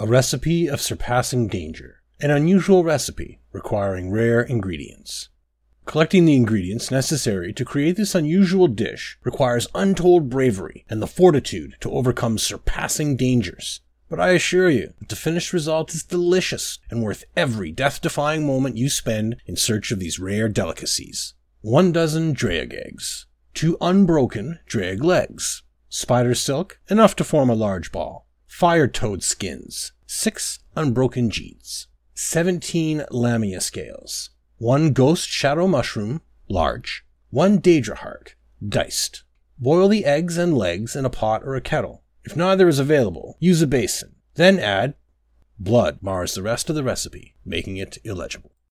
A recipe of surpassing danger. An unusual recipe requiring rare ingredients. Collecting the ingredients necessary to create this unusual dish requires untold bravery and the fortitude to overcome surpassing dangers. But I assure you that the finished result is delicious and worth every death defying moment you spend in search of these rare delicacies. One dozen dreugh eggs. Two unbroken dreugh legs. Spider silk, enough to form a large ball fire toad skins, 6 unbroken jeets, 17 lamia scales, 1 ghost shadow mushroom, large, 1 daedra heart, diced. Boil the eggs and legs in a pot or a kettle. If neither is available, use a basin. Then add blood mars the rest of the recipe, making it illegible.